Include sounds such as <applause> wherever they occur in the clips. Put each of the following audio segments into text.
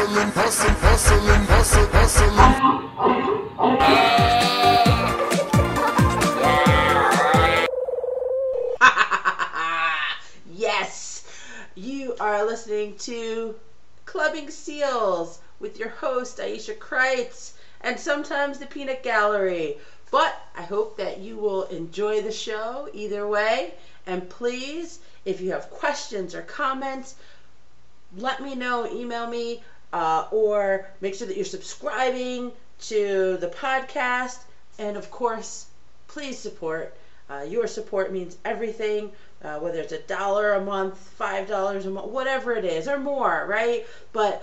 hustling, hustling, hustling, hustling, hustling. <laughs> yes, you are listening to Clubbing Seals with your host Aisha Kreutz and sometimes the Peanut Gallery. But I hope that you will enjoy the show either way. And please, if you have questions or comments, let me know, email me, uh, or make sure that you're subscribing to the podcast. And of course, please support. Uh, your support means everything, uh, whether it's a dollar a month, five dollars a month, whatever it is, or more, right? But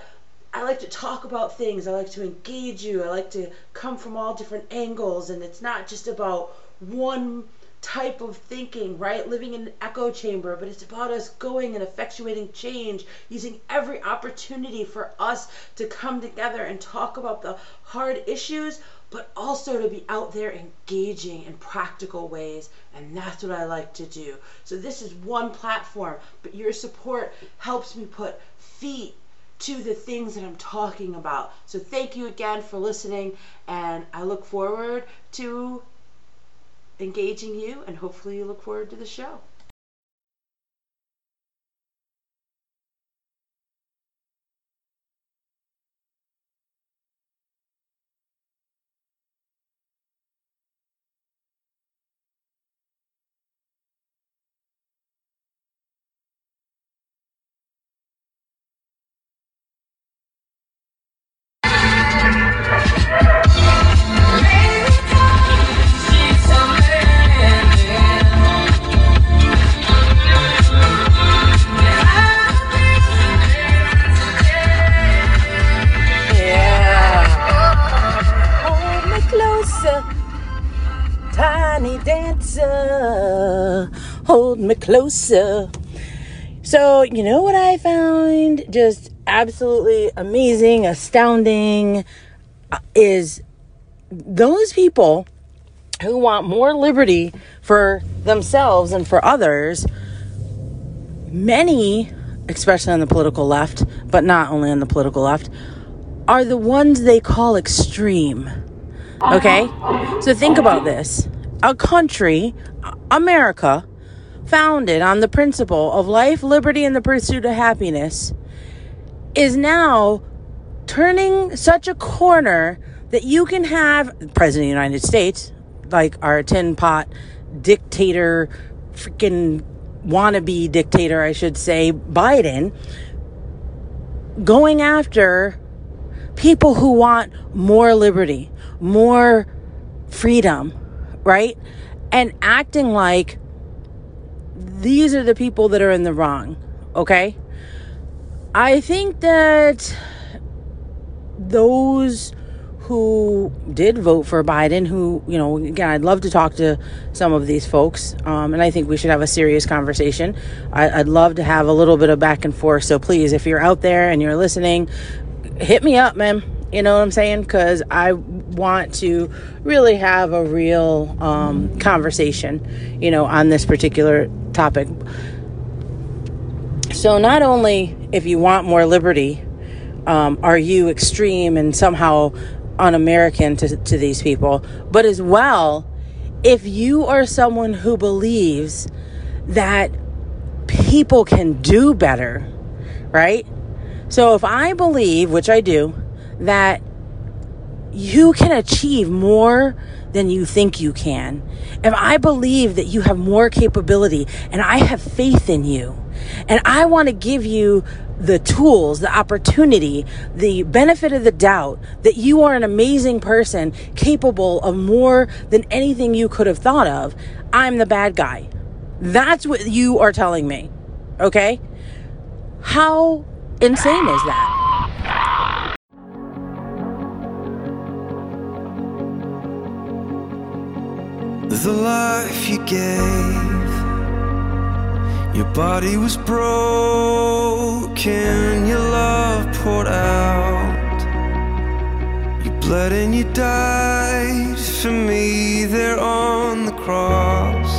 I like to talk about things. I like to engage you. I like to come from all different angles, and it's not just about one type of thinking, right? Living in an echo chamber, but it's about us going and effectuating change, using every opportunity for us to come together and talk about the hard issues, but also to be out there engaging in practical ways. And that's what I like to do. So this is one platform, but your support helps me put feet to the things that I'm talking about. So thank you again for listening, and I look forward to engaging you, and hopefully you look forward to the show. Me closer. So, you know what I found just absolutely amazing, astounding uh, is those people who want more liberty for themselves and for others. Many, especially on the political left, but not only on the political left, are the ones they call extreme. Okay? So think about this. A country, America, founded on the principle of life, liberty, and the pursuit of happiness, is now turning such a corner that you can have President of the United States, like our tin pot dictator, freaking wannabe dictator, I should say, Biden, going after people who want more liberty, more freedom, right? And acting like these are the people that are in the wrong, okay? I think that those who did vote for Biden, who, you know, again, I'd love to talk to some of these folks, um, and I think we should have a serious conversation. I, I'd love to have a little bit of back and forth. So please, if you're out there and you're listening, hit me up, man. You know what I'm saying? Because I want to really have a real um, conversation, you know, on this particular topic. So, not only if you want more liberty, um, are you extreme and somehow un American to, to these people, but as well, if you are someone who believes that people can do better, right? So if I believe, which I do, that you can achieve more than you think you can, if I believe that you have more capability and I have faith in you, and I want to give you the tools, the opportunity, the benefit of the doubt that you are an amazing person capable of more than anything you could have thought of, I'm the bad guy. That's what you are telling me. Okay? How insane is that? The life you gave, your body was broken, your love poured out. You bled and you died for me there on the cross.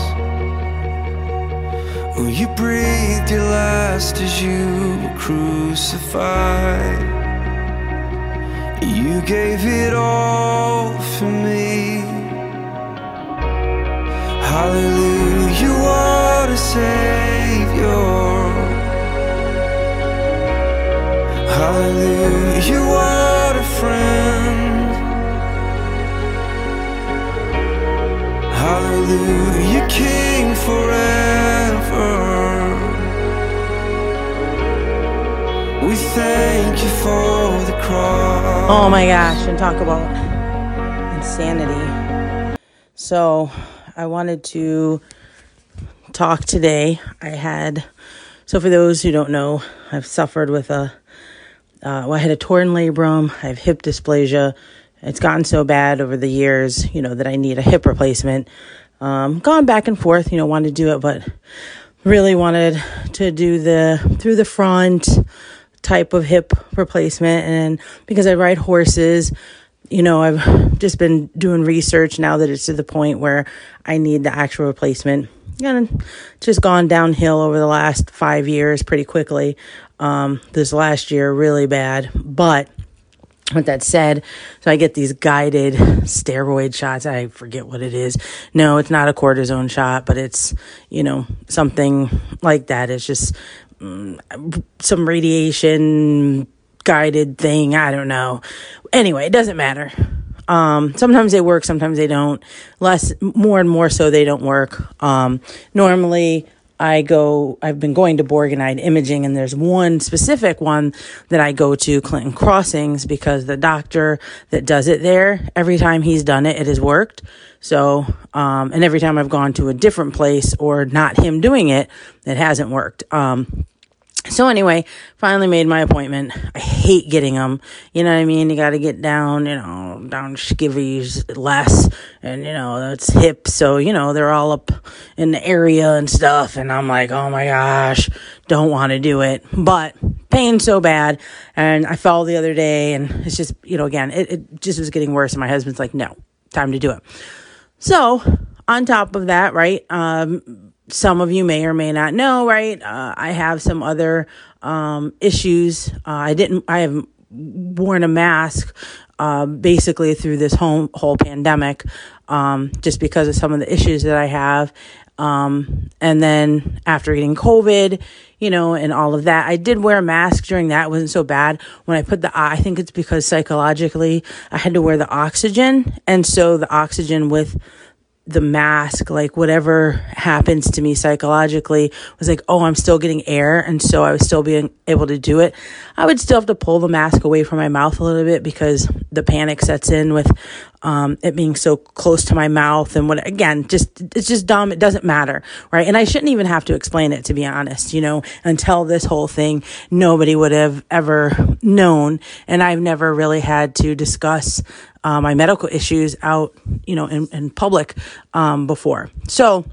Oh, you breathed your last as you were crucified. You gave it all for me. Hallelujah, what a savior. Hallelujah, what a friend. Hallelujah, King forever. We thank you for the cross. Oh my gosh, and talk about insanity. So, I wanted to talk today. I had, so for those who don't know, I've suffered with a, uh, well, I had a torn labrum, I have hip dysplasia. It's gotten so bad over the years, you know, that I need a hip replacement. Um, gone back and forth, you know, wanted to do it, but really wanted to do the through the front type of hip replacement. And because I ride horses, you know, I've just been doing research now that it's to the point where I need the actual replacement. And just gone downhill over the last five years pretty quickly. Um, this last year, really bad. But with that said, so I get these guided steroid shots. I forget what it is. No, it's not a cortisone shot, but it's, you know, something like that. It's just mm, some radiation guided thing. I don't know. Anyway, it doesn't matter. Um, sometimes they work, sometimes they don't. Less, more and more so, they don't work. Um, normally, I go, I've been going to Borg and Ide Imaging, and there's one specific one that I go to, Clinton Crossings, because the doctor that does it there, every time he's done it, it has worked. So, um, and every time I've gone to a different place or not him doing it, it hasn't worked. Um, so anyway, finally made my appointment. I hate getting them. You know what I mean? You got to get down, you know, down skivvies less, and you know that's hip. So you know they're all up in the area and stuff. And I'm like, oh my gosh, don't want to do it, but pain so bad. And I fell the other day, and it's just you know again, it, it just was getting worse. And my husband's like, no, time to do it. So on top of that, right? Um, some of you may or may not know, right? Uh, I have some other um, issues. Uh, I didn't. I have worn a mask uh, basically through this whole whole pandemic, um, just because of some of the issues that I have. Um, and then after getting COVID, you know, and all of that, I did wear a mask during that. It wasn't so bad. When I put the, I think it's because psychologically I had to wear the oxygen. And so the oxygen with the mask, like whatever happens to me psychologically, was like, oh, I'm still getting air. And so I was still being able to do it. I would still have to pull the mask away from my mouth a little bit because the panic sets in with um, it being so close to my mouth and what again just it's just dumb it doesn't matter right and i shouldn't even have to explain it to be honest you know until this whole thing nobody would have ever known and i've never really had to discuss uh, my medical issues out you know in, in public um, before so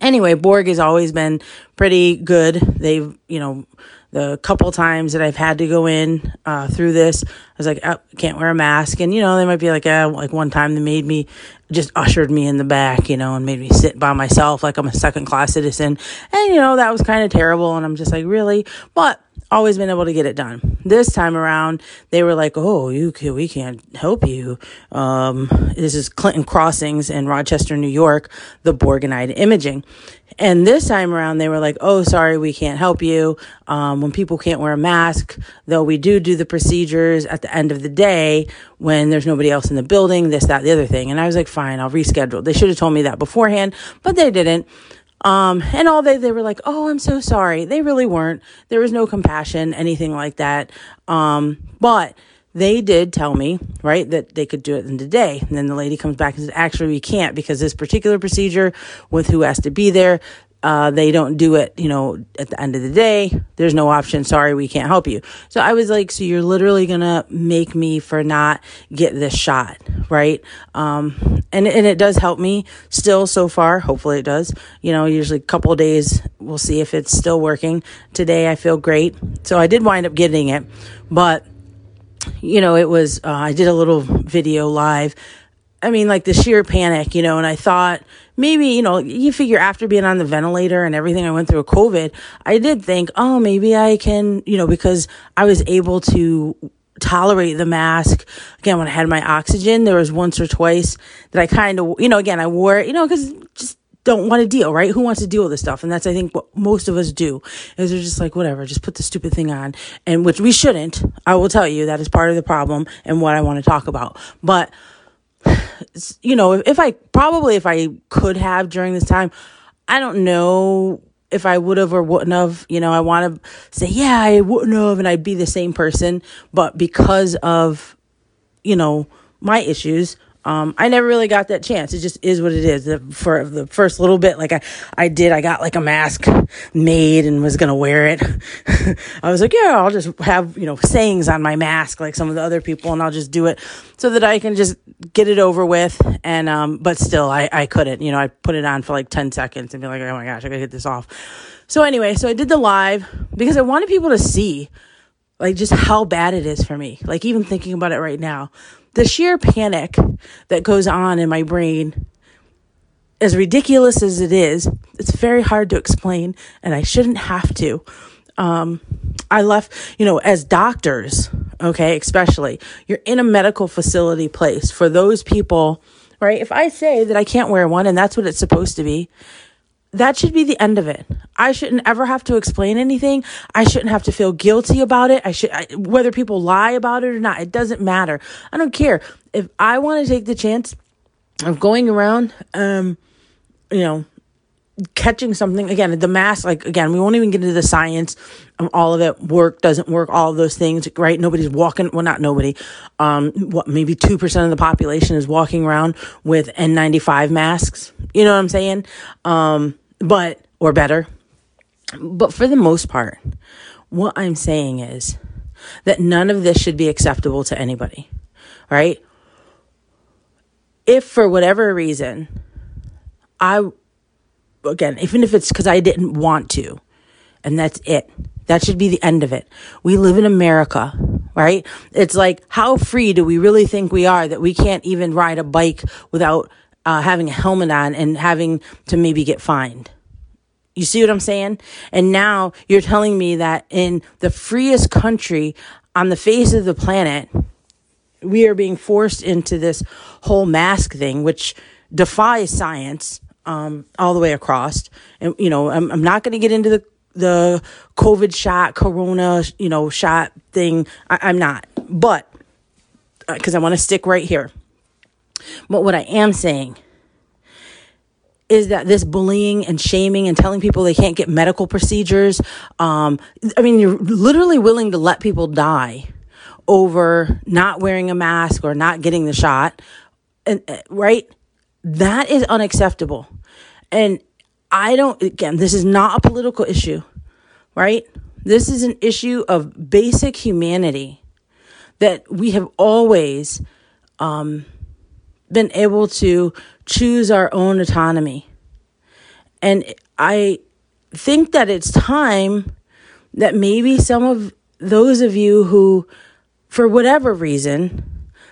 anyway borg has always been pretty good they've you know the couple times that I've had to go in uh, through this, I was like, oh, can't wear a mask. And, you know, they might be like, uh, like one time they made me, just ushered me in the back, you know, and made me sit by myself like I'm a second class citizen. And, you know, that was kind of terrible. And I'm just like, really? But always been able to get it done. This time around, they were like, "Oh, you can, we can't help you." Um, this is Clinton Crossings in Rochester, New York, the Borg and Ide Imaging, and this time around, they were like, "Oh, sorry, we can't help you. Um, when people can't wear a mask, though, we do do the procedures at the end of the day when there's nobody else in the building. This, that, the other thing." And I was like, "Fine, I'll reschedule." They should have told me that beforehand, but they didn't. Um, and all they, they were like, Oh, I'm so sorry. They really weren't. There was no compassion, anything like that. Um, but they did tell me, right, that they could do it in the day. And then the lady comes back and says, actually, we can't because this particular procedure with who has to be there, uh, they don't do it, you know, at the end of the day. There's no option. Sorry, we can't help you. So I was like, so you're literally gonna make me for not get this shot, right? Um, and and it does help me still so far. Hopefully it does. You know, usually a couple days we'll see if it's still working. Today I feel great. So I did wind up getting it, but you know, it was uh, I did a little video live I mean, like the sheer panic, you know, and I thought maybe, you know, you figure after being on the ventilator and everything I went through with COVID, I did think, oh, maybe I can, you know, because I was able to tolerate the mask. Again, when I had my oxygen, there was once or twice that I kind of, you know, again, I wore it, you know, because just don't want to deal, right? Who wants to deal with this stuff? And that's, I think, what most of us do is they're just like, whatever, just put the stupid thing on. And which we shouldn't. I will tell you that is part of the problem and what I want to talk about. But, you know, if, I probably, if I could have during this time, I don't know if I would have or wouldn't have. You know, I want to say, yeah, I wouldn't have, and I'd be the same person. But because of, you know, my issues, um, I never really got that chance. It just is what it is. The, for the first little bit, like I, I did, I got like a mask made and was gonna wear it. <laughs> I was like, yeah, I'll just have you know sayings on my mask like some of the other people, and I'll just do it so that I can just get it over with. And um, but still, I I couldn't. You know, I put it on for like ten seconds and be like, oh my gosh, I gotta get this off. So anyway, so I did the live because I wanted people to see like just how bad it is for me. Like even thinking about it right now the sheer panic that goes on in my brain, as ridiculous as it is, it's very hard to explain, and I shouldn't have to. Um, I left, you know, as doctors, okay, especially, you're in a medical facility place for those people, right? If I say that I can't wear one and that's what it's supposed to be, that should be the end of it. I shouldn't ever have to explain anything. I shouldn't have to feel guilty about it. I should, I, whether people lie about it or not, it doesn't matter. I don't care. If I want to take the chance of going around, um, you know, catching something again, the mask, like again, we won't even get into the science of all of it. Work doesn't work, all those things, right? Nobody's walking, well, not nobody. Um, what, maybe 2% of the population is walking around with N95 masks. You know what I'm saying? Um, but, or better. But for the most part, what I'm saying is that none of this should be acceptable to anybody, right? If for whatever reason, I, again, even if it's because I didn't want to, and that's it. That should be the end of it. We live in America, right? It's like, how free do we really think we are that we can't even ride a bike without uh, having a helmet on and having to maybe get fined? You see what I'm saying? And now you're telling me that in the freest country on the face of the planet, we are being forced into this whole mask thing, which defies science um, all the way across. And, you know, I'm, I'm not going to get into the, the COVID shot, corona, you know, shot thing. I, I'm not. But, because uh, I want to stick right here. But what I am saying is that this bullying and shaming and telling people they can't get medical procedures. Um, I mean, you're literally willing to let people die over not wearing a mask or not getting the shot. And, uh, right? That is unacceptable. And I don't, again, this is not a political issue, right? This is an issue of basic humanity that we have always um, been able to choose our own autonomy. And I think that it's time that maybe some of those of you who, for whatever reason,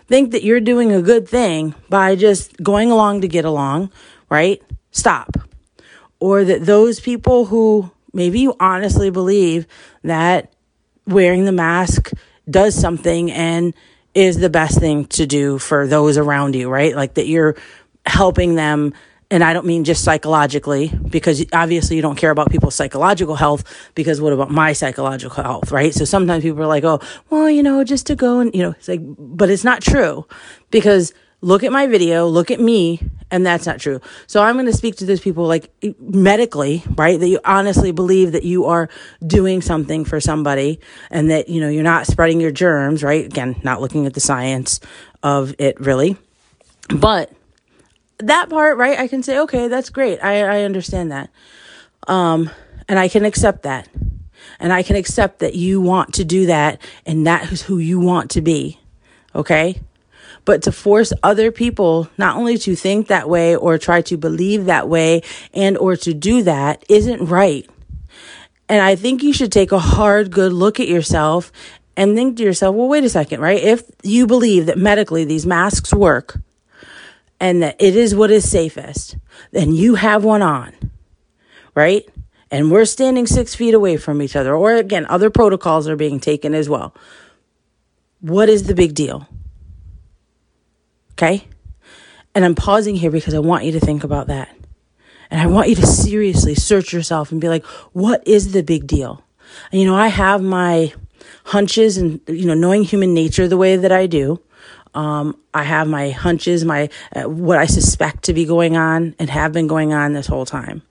think that you're doing a good thing by just going along to get along, right? Stop. Or that those people who maybe you honestly believe that wearing the mask does something and is the best thing to do for those around you, right? Like that you're helping them and I don't mean just psychologically, because obviously you don't care about people's psychological health, because what about my psychological health, right? So sometimes people are like, oh, well, you know, just to go and, you know, it's like, but it's not true, because look at my video, look at me, and that's not true. So I'm going to speak to those people like medically, right? That you honestly believe that you are doing something for somebody and that, you know, you're not spreading your germs, right? Again, not looking at the science of it really. But that part, right? I can say, okay, that's great. I, I understand that. Um, and I can accept that. And I can accept that you want to do that and that is who you want to be. Okay? But to force other people not only to think that way or try to believe that way and or to do that isn't right. And I think you should take a hard, good look at yourself and think to yourself, well, wait a second, right? If you believe that medically these masks work and that it is what is safest, then you have one on, right? And we're standing six feet away from each other. Or again, other protocols are being taken as well What is the big deal? Okay? And I'm pausing here because I want you to think about that. And I want you to seriously search yourself and be like, what is the big deal? And, you know, I have my hunches and, you know, knowing human nature the way that I do. Um, I have my hunches, my, uh, what I suspect to be going on and have been going on this whole time.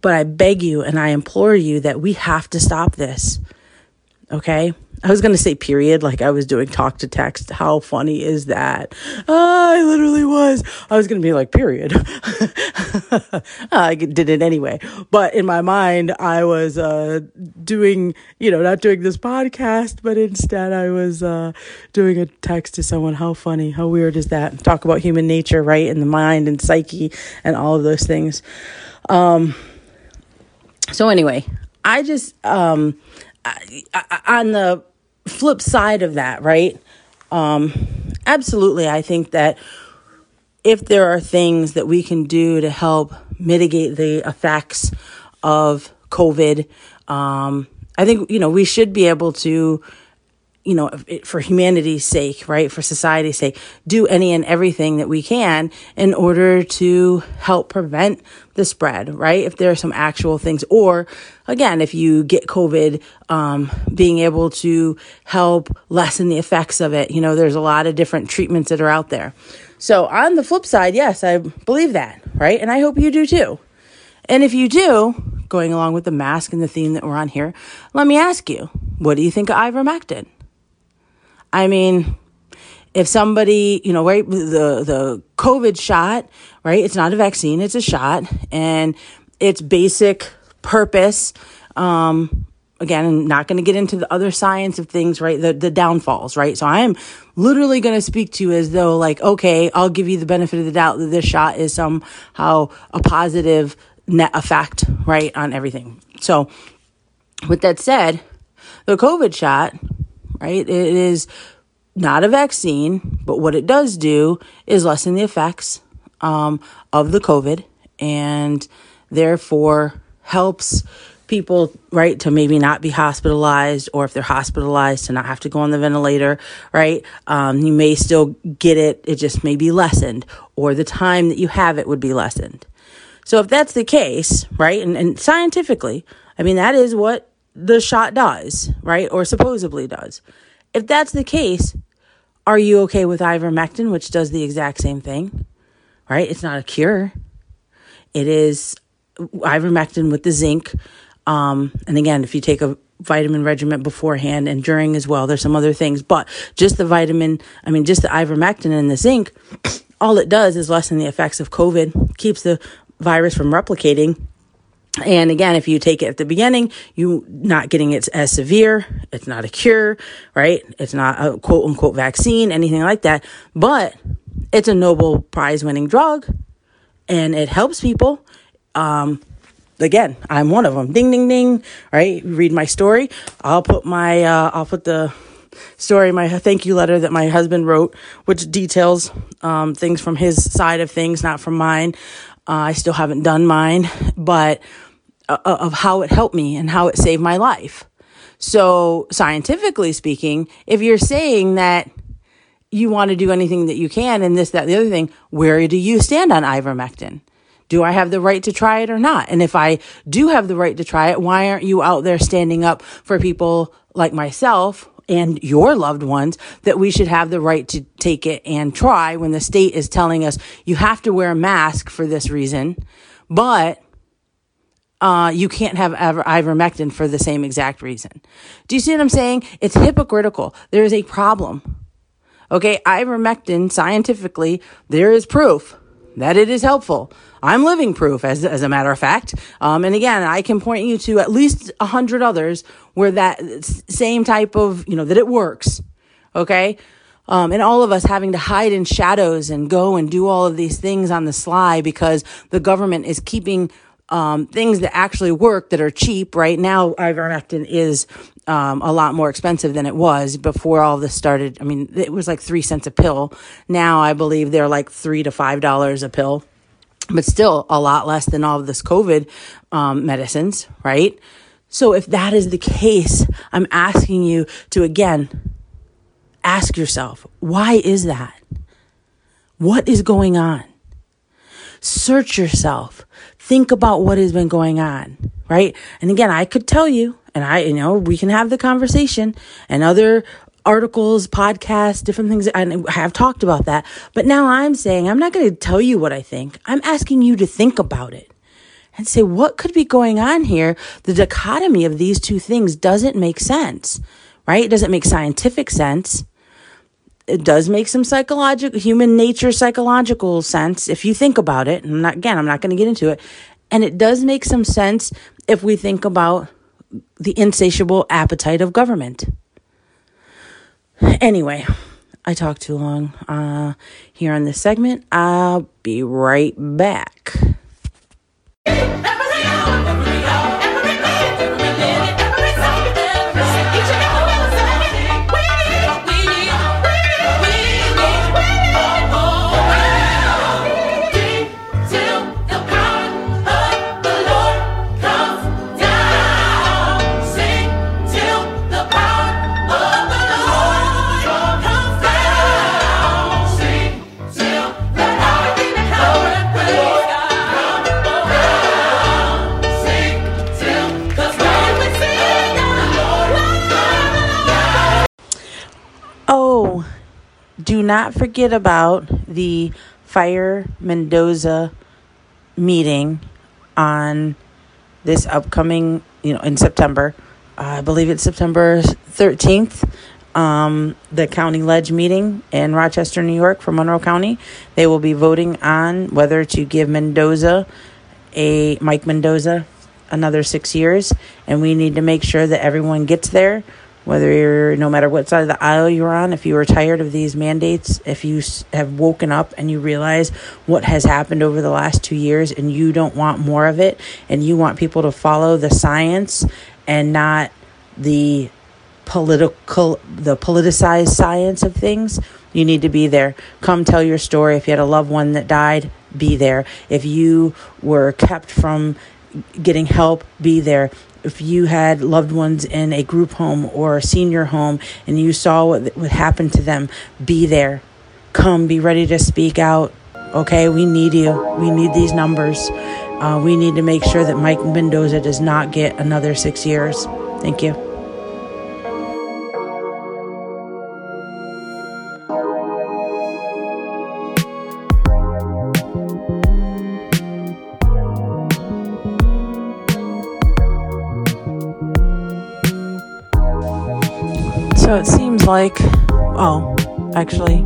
But I beg you and I implore you that we have to stop this. Okay? I was going to say period, like I was doing talk to text. How funny is that? Oh, I literally was. I was going to be like, period. <laughs> I did it anyway. But in my mind, I was uh, doing, you know, not doing this podcast, but instead I was uh, doing a text to someone. How funny. How weird is that? Talk about human nature, right? And the mind and psyche and all of those things. Um, so, anyway, I just, um, on the flip side of that, right? Um, absolutely, I think that if there are things that we can do to help mitigate the effects of COVID, um, I think you know we should be able to you know, for humanity's sake, right, for society's sake, do any and everything that we can in order to help prevent the spread, right? If there are some actual things, or again, if you get COVID, um, being able to help lessen the effects of it. You know, there's a lot of different treatments that are out there. So, on the flip side, yes, I believe that, right? And I hope you do too. And if you do, going along with the mask and the theme that we're on here, let me ask you, what do you think of ivermectin? I mean, if somebody, you know, right, the the COVID shot, right? It's not a vaccine, it's a shot, and its basic purpose. Um, again, I'm not going to get into the other science of things, right? The the downfalls, right? So I am literally going to speak to you as though, like, okay, I'll give you the benefit of the doubt that this shot is somehow a positive net effect, right, on everything. So, with that said, the COVID shot right? It is not a vaccine, but what it does do is lessen the effects um, of the COVID and therefore helps people, right, to maybe not be hospitalized or if they're hospitalized to not have to go on the ventilator, right? Um, you may still get it, it just may be lessened or the time that you have it would be lessened. So if that's the case, right, and, and scientifically, I mean, that is what the shot does, right? Or supposedly does. If that's the case, are you okay with ivermectin, which does the exact same thing, right? It's not a cure. It is ivermectin with the zinc. Um, and again, if you take a vitamin regimen beforehand and during as well, there's some other things, but just the vitamin, I mean, just the ivermectin and the zinc, <clears throat> all it does is lessen the effects of COVID, keeps the virus from replicating and again, if you take it at the beginning, you not getting it as severe. It's not a cure, right? It's not a quote unquote vaccine, anything like that. But it's a Nobel Prize winning drug and it helps people. Um, again, I'm one of them. Ding, ding, ding. Right? Read my story. I'll put my, uh, I'll put the story, my thank you letter that my husband wrote, which details um, things from his side of things, not from mine. Uh, I still haven't done mine, but of how it helped me and how it saved my life. So, scientifically speaking, if you're saying that you want to do anything that you can and this, that, the other thing, where do you stand on ivermectin? Do I have the right to try it or not? And if I do have the right to try it, why aren't you out there standing up for people like myself and your loved ones that we should have the right to take it and try when the state is telling us you have to wear a mask for this reason, but uh, you can't have ivermectin for the same exact reason. Do you see what I'm saying? It's hypocritical. There is a problem. Okay, ivermectin, scientifically, there is proof that it is helpful. I'm living proof, as, as a matter of fact. Um, and again, I can point you to at least a hundred others where that same type of, you know, that it works. Okay. Um, and all of us having to hide in shadows and go and do all of these things on the sly because the government is keeping um, things that actually work that are cheap. Right now, ivermectin is um, a lot more expensive than it was before all this started. I mean, it was like three cents a pill. Now I believe they're like three to five dollars a pill, but still a lot less than all of this COVID um, medicines, right? So if that is the case, I'm asking you to again ask yourself, why is that? What is going on? Search yourself. Think about what has been going on, right? And again, I could tell you, and I, you know, we can have the conversation and other articles, podcasts, different things. I have talked about that. But now I'm saying, I'm not going to tell you what I think. I'm asking you to think about it and say, what could be going on here? The dichotomy of these two things doesn't make sense, right? It doesn't make scientific sense. It does make some psychological, human nature, psychological sense if you think about it. I'm not, again, I'm not going to get into it. And it does make some sense if we think about the insatiable appetite of government. Anyway, I talked too long uh, here on this segment. I'll be right back. Do not forget about the Fire Mendoza meeting on this upcoming, you know, in September. I believe it's September 13th. Um, the county ledge meeting in Rochester, New York for Monroe County. They will be voting on whether to give Mendoza a Mike Mendoza another six years, and we need to make sure that everyone gets there whether you're no matter what side of the aisle you're on if you are tired of these mandates if you have woken up and you realize what has happened over the last 2 years and you don't want more of it and you want people to follow the science and not the political the politicized science of things you need to be there. Come tell your story. If you had a loved one that died be there. If you were kept from getting help be there if you had loved ones in a group home or a senior home and you saw what would happen to them, be there. Come, be ready to speak out. Okay, we need you. We need these numbers. Uh, we need to make sure that Mike Mendoza does not get another six years. Thank you. Like, oh, actually,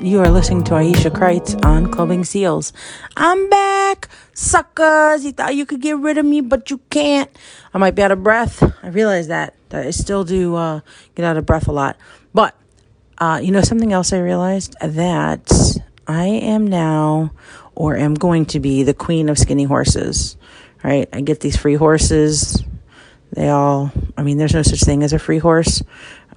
you are listening to Aisha Kreutz on Clubbing Seals. I'm back, suckers. You thought you could get rid of me, but you can't. I might be out of breath. I realize that. That I still do uh, get out of breath a lot. But, uh, you know, something else I realized that I am now, or am going to be, the queen of skinny horses. Right? I get these free horses they all, I mean, there's no such thing as a free horse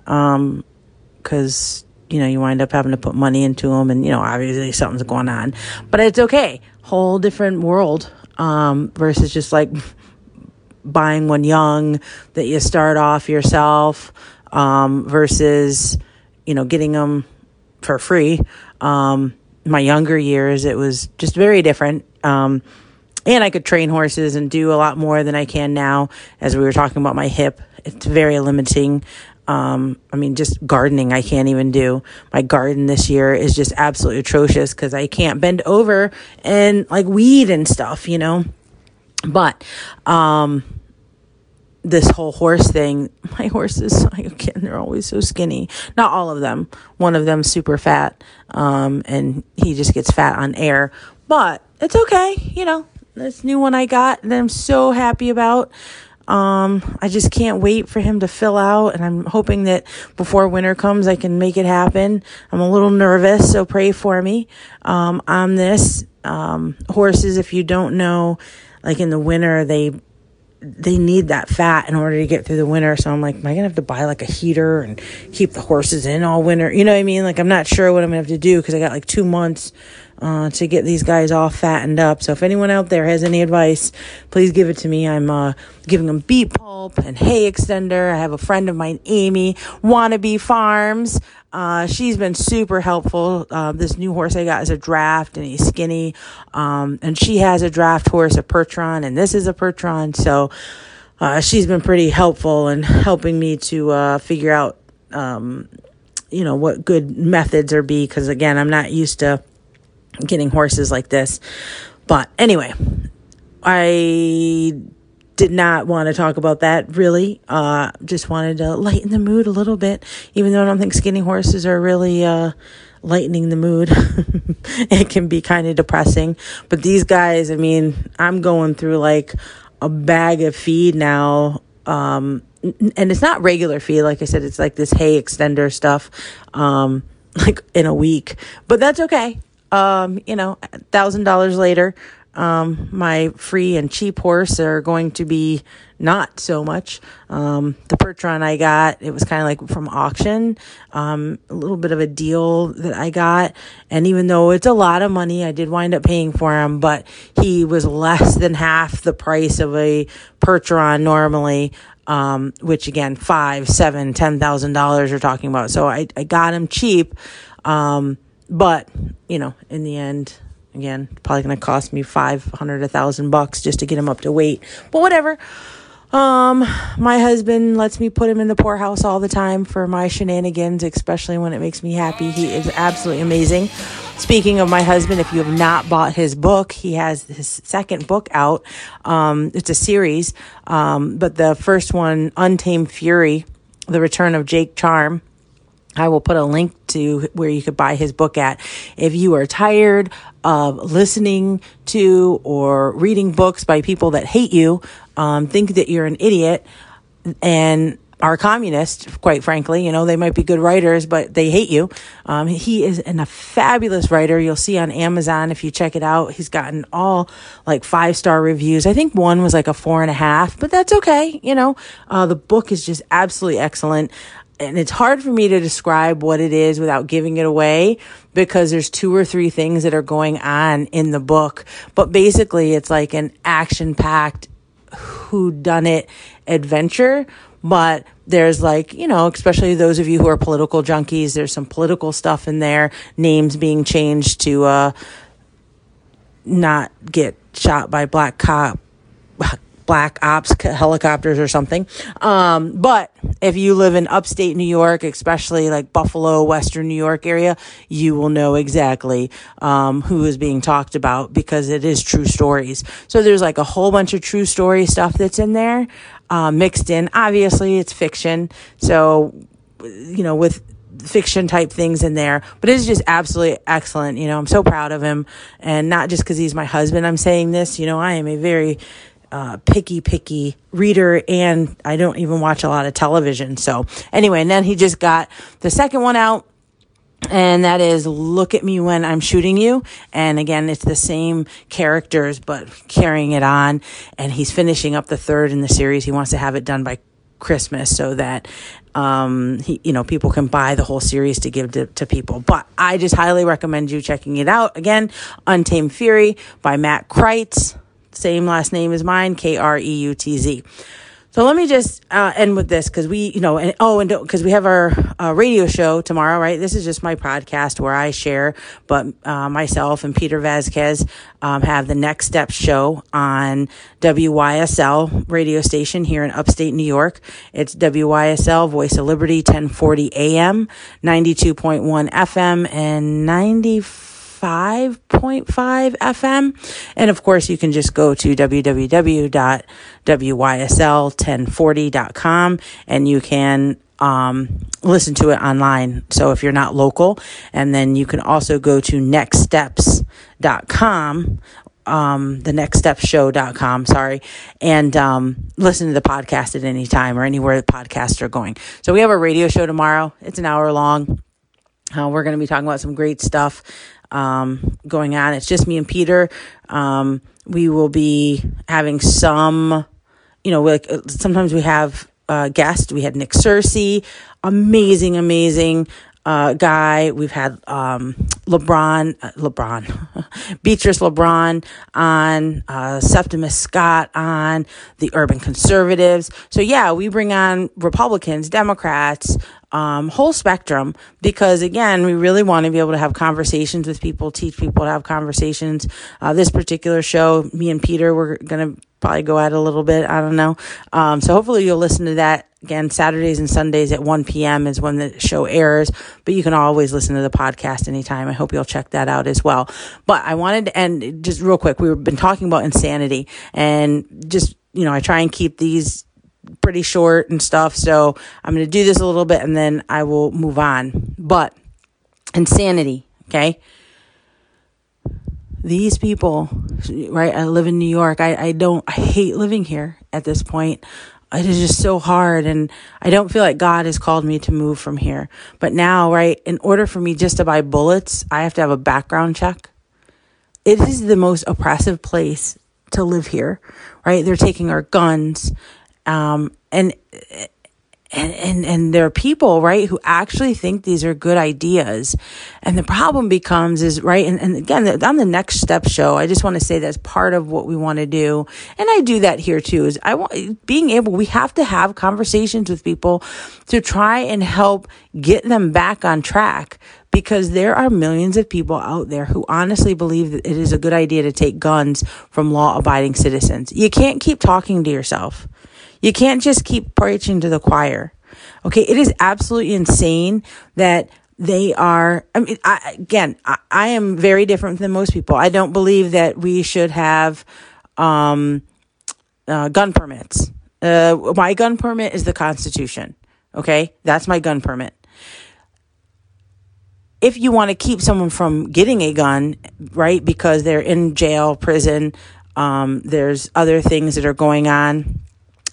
because, um, you know, you wind up having to put money into them and, you know, obviously something's going on. But it's okay. Whole different world um, versus just like <laughs> buying one young that you start off yourself um, versus, you know, getting them for free. Um, my younger years, it was just very different. Um, and I could train horses and do a lot more than I can now. As we were talking about my hip, it's very limiting. Um, I mean, just gardening, I can't even do. My garden this year is just absolutely atrocious because I can't bend over and like weed and stuff, you know. But, um, this whole horse thing, <laughs> my horses, <laughs> again, they're always so skinny. Not all of them. One of them super fat, um, and he just gets fat on air. But it's okay, you know this new one I got that I'm so happy about. Um, I just can't wait for him to fill out, and I'm hoping that before winter comes, I can make it happen. I'm a little nervous, so pray for me um, on this. Um, horses, if you don't know, like in the winter, they they need that fat in order to get through the winter. So I'm like, am I gonna have to buy like a heater and keep the horses in all winter? You know what I mean? Like I'm not sure what I'm gonna have to do because I got like two months uh, to get these guys all fattened up. So if anyone out there has any advice, please give it to me. I'm uh, giving them beet pulp and hay extender. I have a friend of mine, Amy, Wannabe Farms. Uh, she's been super helpful. Uh, this new horse I got is a draft and he's skinny. Um, and she has a draft horse, a Percheron, and this is a Percheron. So, uh, she's been pretty helpful in helping me to, uh, figure out, um, you know, what good methods are be. Cause again, I'm not used to getting horses like this. But anyway, I did not want to talk about that really. Uh, just wanted to lighten the mood a little bit, even though I don't think skinny horses are really, uh, lightening the mood. <laughs> it can be kind of depressing. But these guys, I mean, I'm going through like a bag of feed now. Um, and it's not regular feed. Like I said, it's like this hay extender stuff, um, <laughs> like in a week, but that's okay. Um, you know, thousand dollars later, um, my free and cheap horse are going to be not so much. Um, the Percheron I got, it was kind of like from auction, um, a little bit of a deal that I got. And even though it's a lot of money, I did wind up paying for him, but he was less than half the price of a Percheron normally. Um, which again, five, seven, ten thousand dollars you're talking about. So I, I got him cheap. Um, but you know, in the end, Again, probably going to cost me 500, a thousand bucks just to get him up to weight, but whatever. Um, my husband lets me put him in the poorhouse all the time for my shenanigans, especially when it makes me happy. He is absolutely amazing. Speaking of my husband, if you have not bought his book, he has his second book out. Um, it's a series. Um, but the first one, Untamed Fury, The Return of Jake Charm, I will put a link to where you could buy his book at. If you are tired of listening to or reading books by people that hate you, um, think that you're an idiot, and are communist, quite frankly. You know, they might be good writers, but they hate you. Um, he is an, a fabulous writer. You'll see on Amazon if you check it out. He's gotten all like five star reviews. I think one was like a four and a half, but that's okay. You know, uh, the book is just absolutely excellent and it's hard for me to describe what it is without giving it away because there's two or three things that are going on in the book. But basically, it's like an action packed who done it adventure. But there's like, you know, especially those of you who are political junkies, there's some political stuff in there, names being changed to, uh, not get shot by black cop black ops helicopters or something. Um, but if you live in upstate New York, especially like Buffalo, Western New York area, you will know exactly um, who is being talked about because it is true stories. So there's like a whole bunch of true story stuff that's in there uh, mixed in. Obviously, it's fiction. So, you know, with fiction type things in there, but it's just absolutely excellent. You know, I'm so proud of him and not just because he's my husband. I'm saying this, you know, I am a very uh, picky, picky reader, and I don't even watch a lot of television. So, anyway, and then he just got the second one out. And that is Look at Me When I'm Shooting You. And again, it's the same characters, but carrying it on. And he's finishing up the third in the series. He wants to have it done by Christmas so that um, he, you know, people can buy the whole series to give to, to people. But I just highly recommend you checking it out. Again, Untamed Fury by Matt Kreutz same last name as mine, K R E U T Z. So let me just uh, end with this because we, you know, and oh, and because we have our uh, radio show tomorrow, right? This is just my podcast where I share, but uh, myself and Peter Vasquez um, have the Next Step show on WYSL radio station here in upstate New York. It's WYSL Voice of Liberty, 1040 AM, 92.1 FM, and 94. 105.5 FM. And of course, you can just go to www.wysl1040.com and you can um, listen to it online. So if you're not local, and then you can also go to nextsteps.com um, the next step show.com, sorry, and um, listen to the podcast at any time or anywhere the podcasts are going. So we have a radio show tomorrow. It's an hour long. Uh, we're going to be talking about some great stuff um, going on. It's just me and Peter. Um, we will be having some, you know, like sometimes we have uh, guests. We had Nick Searcy, amazing, amazing uh, guy. We've had um, LeBron, uh, LeBron, <laughs> Beatrice LeBron on, uh, Septimus Scott on the urban conservatives. So yeah, we bring on Republicans, Democrats, um, whole spectrum because again, we really want to be able to have conversations with people, teach people to have conversations. Uh, this particular show, me and Peter, we're going to probably go at a little bit. I don't know. Um, so hopefully you'll listen to that Again, Saturdays and Sundays at 1 p.m. is when the show airs, but you can always listen to the podcast anytime. I hope you'll check that out as well. But I wanted to end just real quick. We've been talking about insanity and just, you know, I try and keep these pretty short and stuff. So I'm going to do this a little bit and then I will move on. But insanity, okay? These people, right? I live in New York. I, I don't, I hate living here at this point it is just so hard and I don't feel like God has called me to move from here. But now, right, in order for me just to buy bullets, I have to have a background check. It is the most oppressive place to live here, right? They're taking our guns. Um, and and, and, there are people, right, who actually think these are good ideas. And the problem becomes is, right, and, and again, on the next step show, I just want to say that's part of what we want to do. And I do that here too, is I want, being able, we have to have conversations with people to try and help get them back on track because there are millions of people out there who honestly believe that it is a good idea to take guns from law abiding citizens. You can't keep talking to yourself. You can't just keep preaching to the choir. Okay. It is absolutely insane that they are, I mean, I, again, I, I am very different than most people. I don't believe that we should have, um, uh, gun permits. Uh, my gun permit is the Constitution. Okay. That's my gun permit. If you want to keep someone from getting a gun, right, because they're in jail, prison, um, there's other things that are going on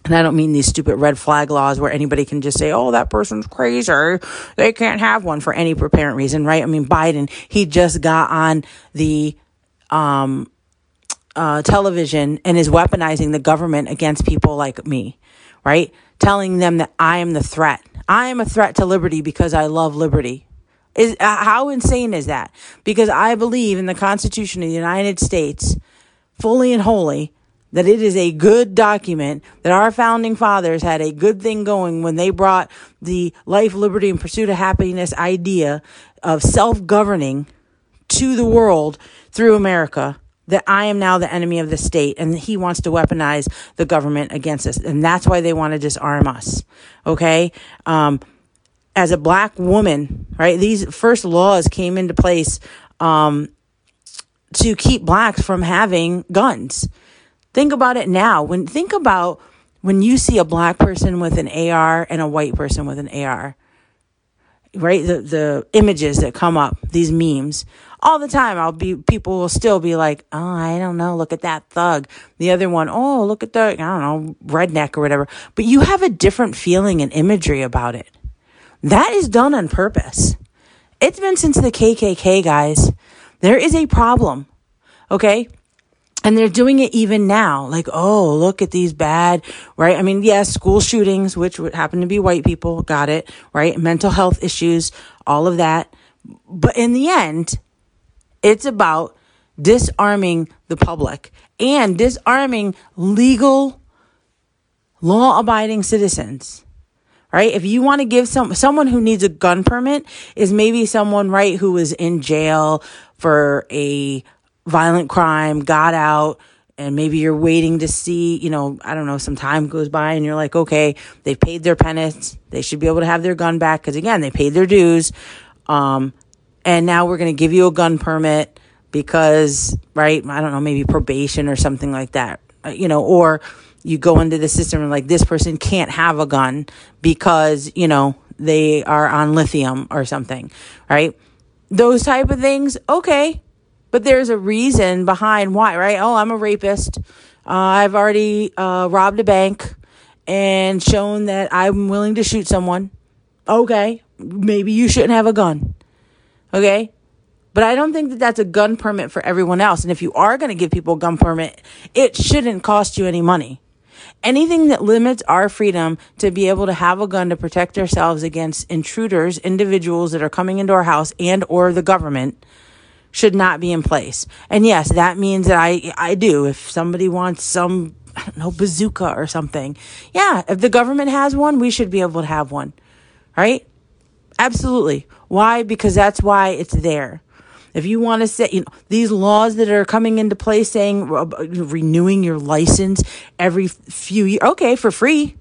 and I don't mean these stupid red flag laws where anybody can just say, oh, that person's crazy. They can't have one for any apparent reason, right? I mean, Biden, he just got on the, um, uh, television and is weaponizing the government against people like me, right? Telling them that I am the threat. I am a threat to liberty because I love liberty. Is uh, how insane is that? Because I believe in the Constitution of the United States fully and wholly that it is a good document, that our founding fathers had a good thing going when they brought the life, liberty, and pursuit of happiness idea of self governing to the world through America. That I am now the enemy of the state and he wants to weaponize the government against us. And that's why they want to disarm us. Okay. Um, as a black woman, right? These first laws came into place, um, to keep blacks from having guns. Think about it now. When think about when you see a black person with an AR and a white person with an AR. Right? The the images that come up, these memes. All the time I'll be people will still be like, "Oh, I don't know, look at that thug." The other one, "Oh, look at the, I don't know, redneck or whatever." But you have a different feeling and imagery about it. That is done on purpose. It's been since the KKK, guys. There is a problem. Okay? And they're doing it even now. Like, oh, look at these bad, right? I mean, yes, school shootings, which would happen to be white people, got it, right? Mental health issues, all of that. But in the end, it's about disarming the public and disarming legal, law abiding citizens. Right? If you want to give some someone who needs a gun permit is maybe someone right who was in jail for a violent crime, got out, and maybe you're waiting to see, you know, I don't know, some time goes by and you're like, okay, they've paid their penance. They should be able to have their gun back because, again, they paid their dues. Um, and now we're going to give you a gun permit because, right, I don't know, maybe probation or something like that, uh, you know, or you go into the system and like this person can't have a gun because, you know, they are on lithium or something, right? Those type of things, okay, but there's a reason behind why, right? Oh, I'm a rapist. Uh, I've already uh, robbed a bank and shown that I'm willing to shoot someone. Okay, maybe you shouldn't have a gun. Okay? But I don't think that that's a gun permit for everyone else. And if you are going to give people a gun permit, it shouldn't cost you any money. Anything that limits our freedom to be able to have a gun to protect ourselves against intruders, individuals that are coming into our house and or the government should not be in place. And yes, that means that I I do if somebody wants some I don't know bazooka or something. Yeah, if the government has one, we should be able to have one. Right? Absolutely. Why? Because that's why it's there. If you want to say, you know, these laws that are coming into place saying uh, renewing your license every few years, okay, for free.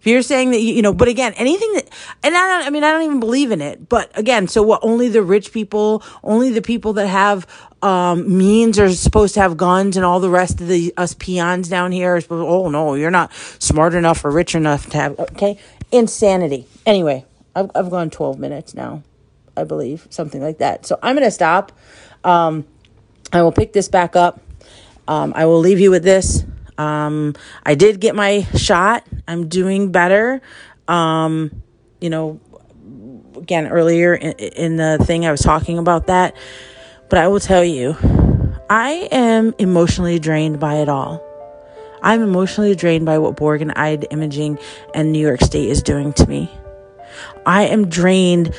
If you're saying that, you know, but again, anything that, and I don't, I mean, I don't even believe in it, but again, so what, only the rich people, only the people that have, um, means are supposed to have guns and all the rest of the, us peons down here are supposed, oh no, you're not smart enough or rich enough to have, okay? Insanity. Anyway, I've, I've gone 12 minutes now. I believe, something like that. So I'm going to stop. Um, I will pick this back up. Um, I will leave you with this. Um, I did get my shot. I'm doing better. Um, you know, again, earlier in, in the thing, I was talking about that. But I will tell you, I am emotionally drained by it all. I'm emotionally drained by what Borg and Ide Imaging and New York State is doing to me. I am drained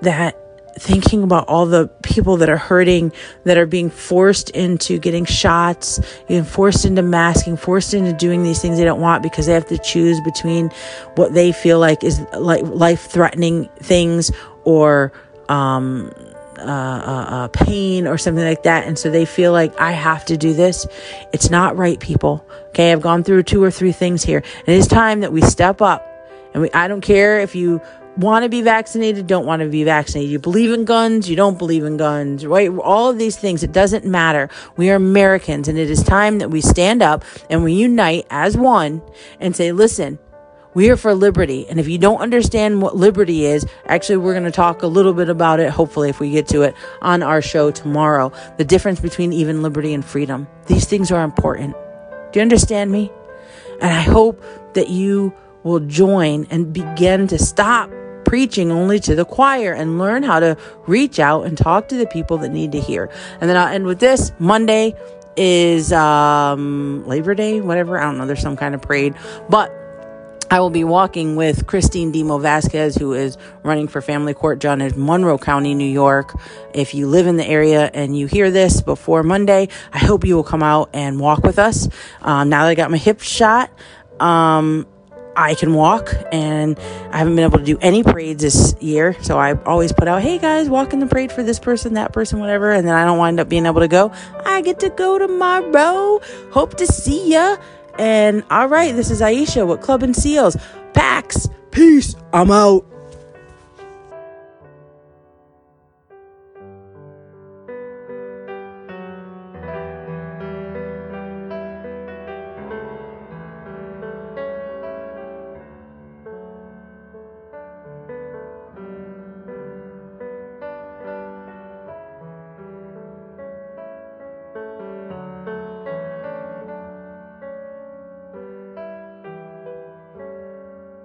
that thinking about all the people that are hurting, that are being forced into getting shots, being forced into masking, forced into doing these things they don't want because they have to choose between what they feel like is like life threatening things or, um, uh, uh, uh, pain or something like that. And so they feel like I have to do this. It's not right, people. Okay. I've gone through two or three things here and it's time that we step up and we, I don't care if you want to be vaccinated, don't want to be vaccinated. You believe in guns, you don't believe in guns, right? All of these things, it doesn't matter. We are Americans, and it is time that we stand up and we unite as one and say, listen, we are for liberty. And if you don't understand what liberty is, actually, we're going to talk a little bit about it, hopefully, if we get to it on our show tomorrow. The difference between even liberty and freedom. These things are important. Do you understand me? And I hope that you will join and begin to stop preaching only to the choir and learn how to reach out and talk to the people that need to hear. And then I'll end with this Monday is um, Labor Day, whatever. I don't know. There's some kind of parade, but I will be walking with Christine Demo Vasquez, who is running for family court judge in Monroe County, New York. If you live in the area and you hear this before Monday, I hope you will come out and walk with us. Um, now that I got my hip shot, um, I can walk and I haven't been able to do any parades this year. So I always put out, hey guys, walk in the parade for this person, that person, whatever. And then I don't wind up being able to go. I get to go tomorrow. Hope to see ya. And all right, this is Aisha with Club and Seals. Pax. Peace. I'm out.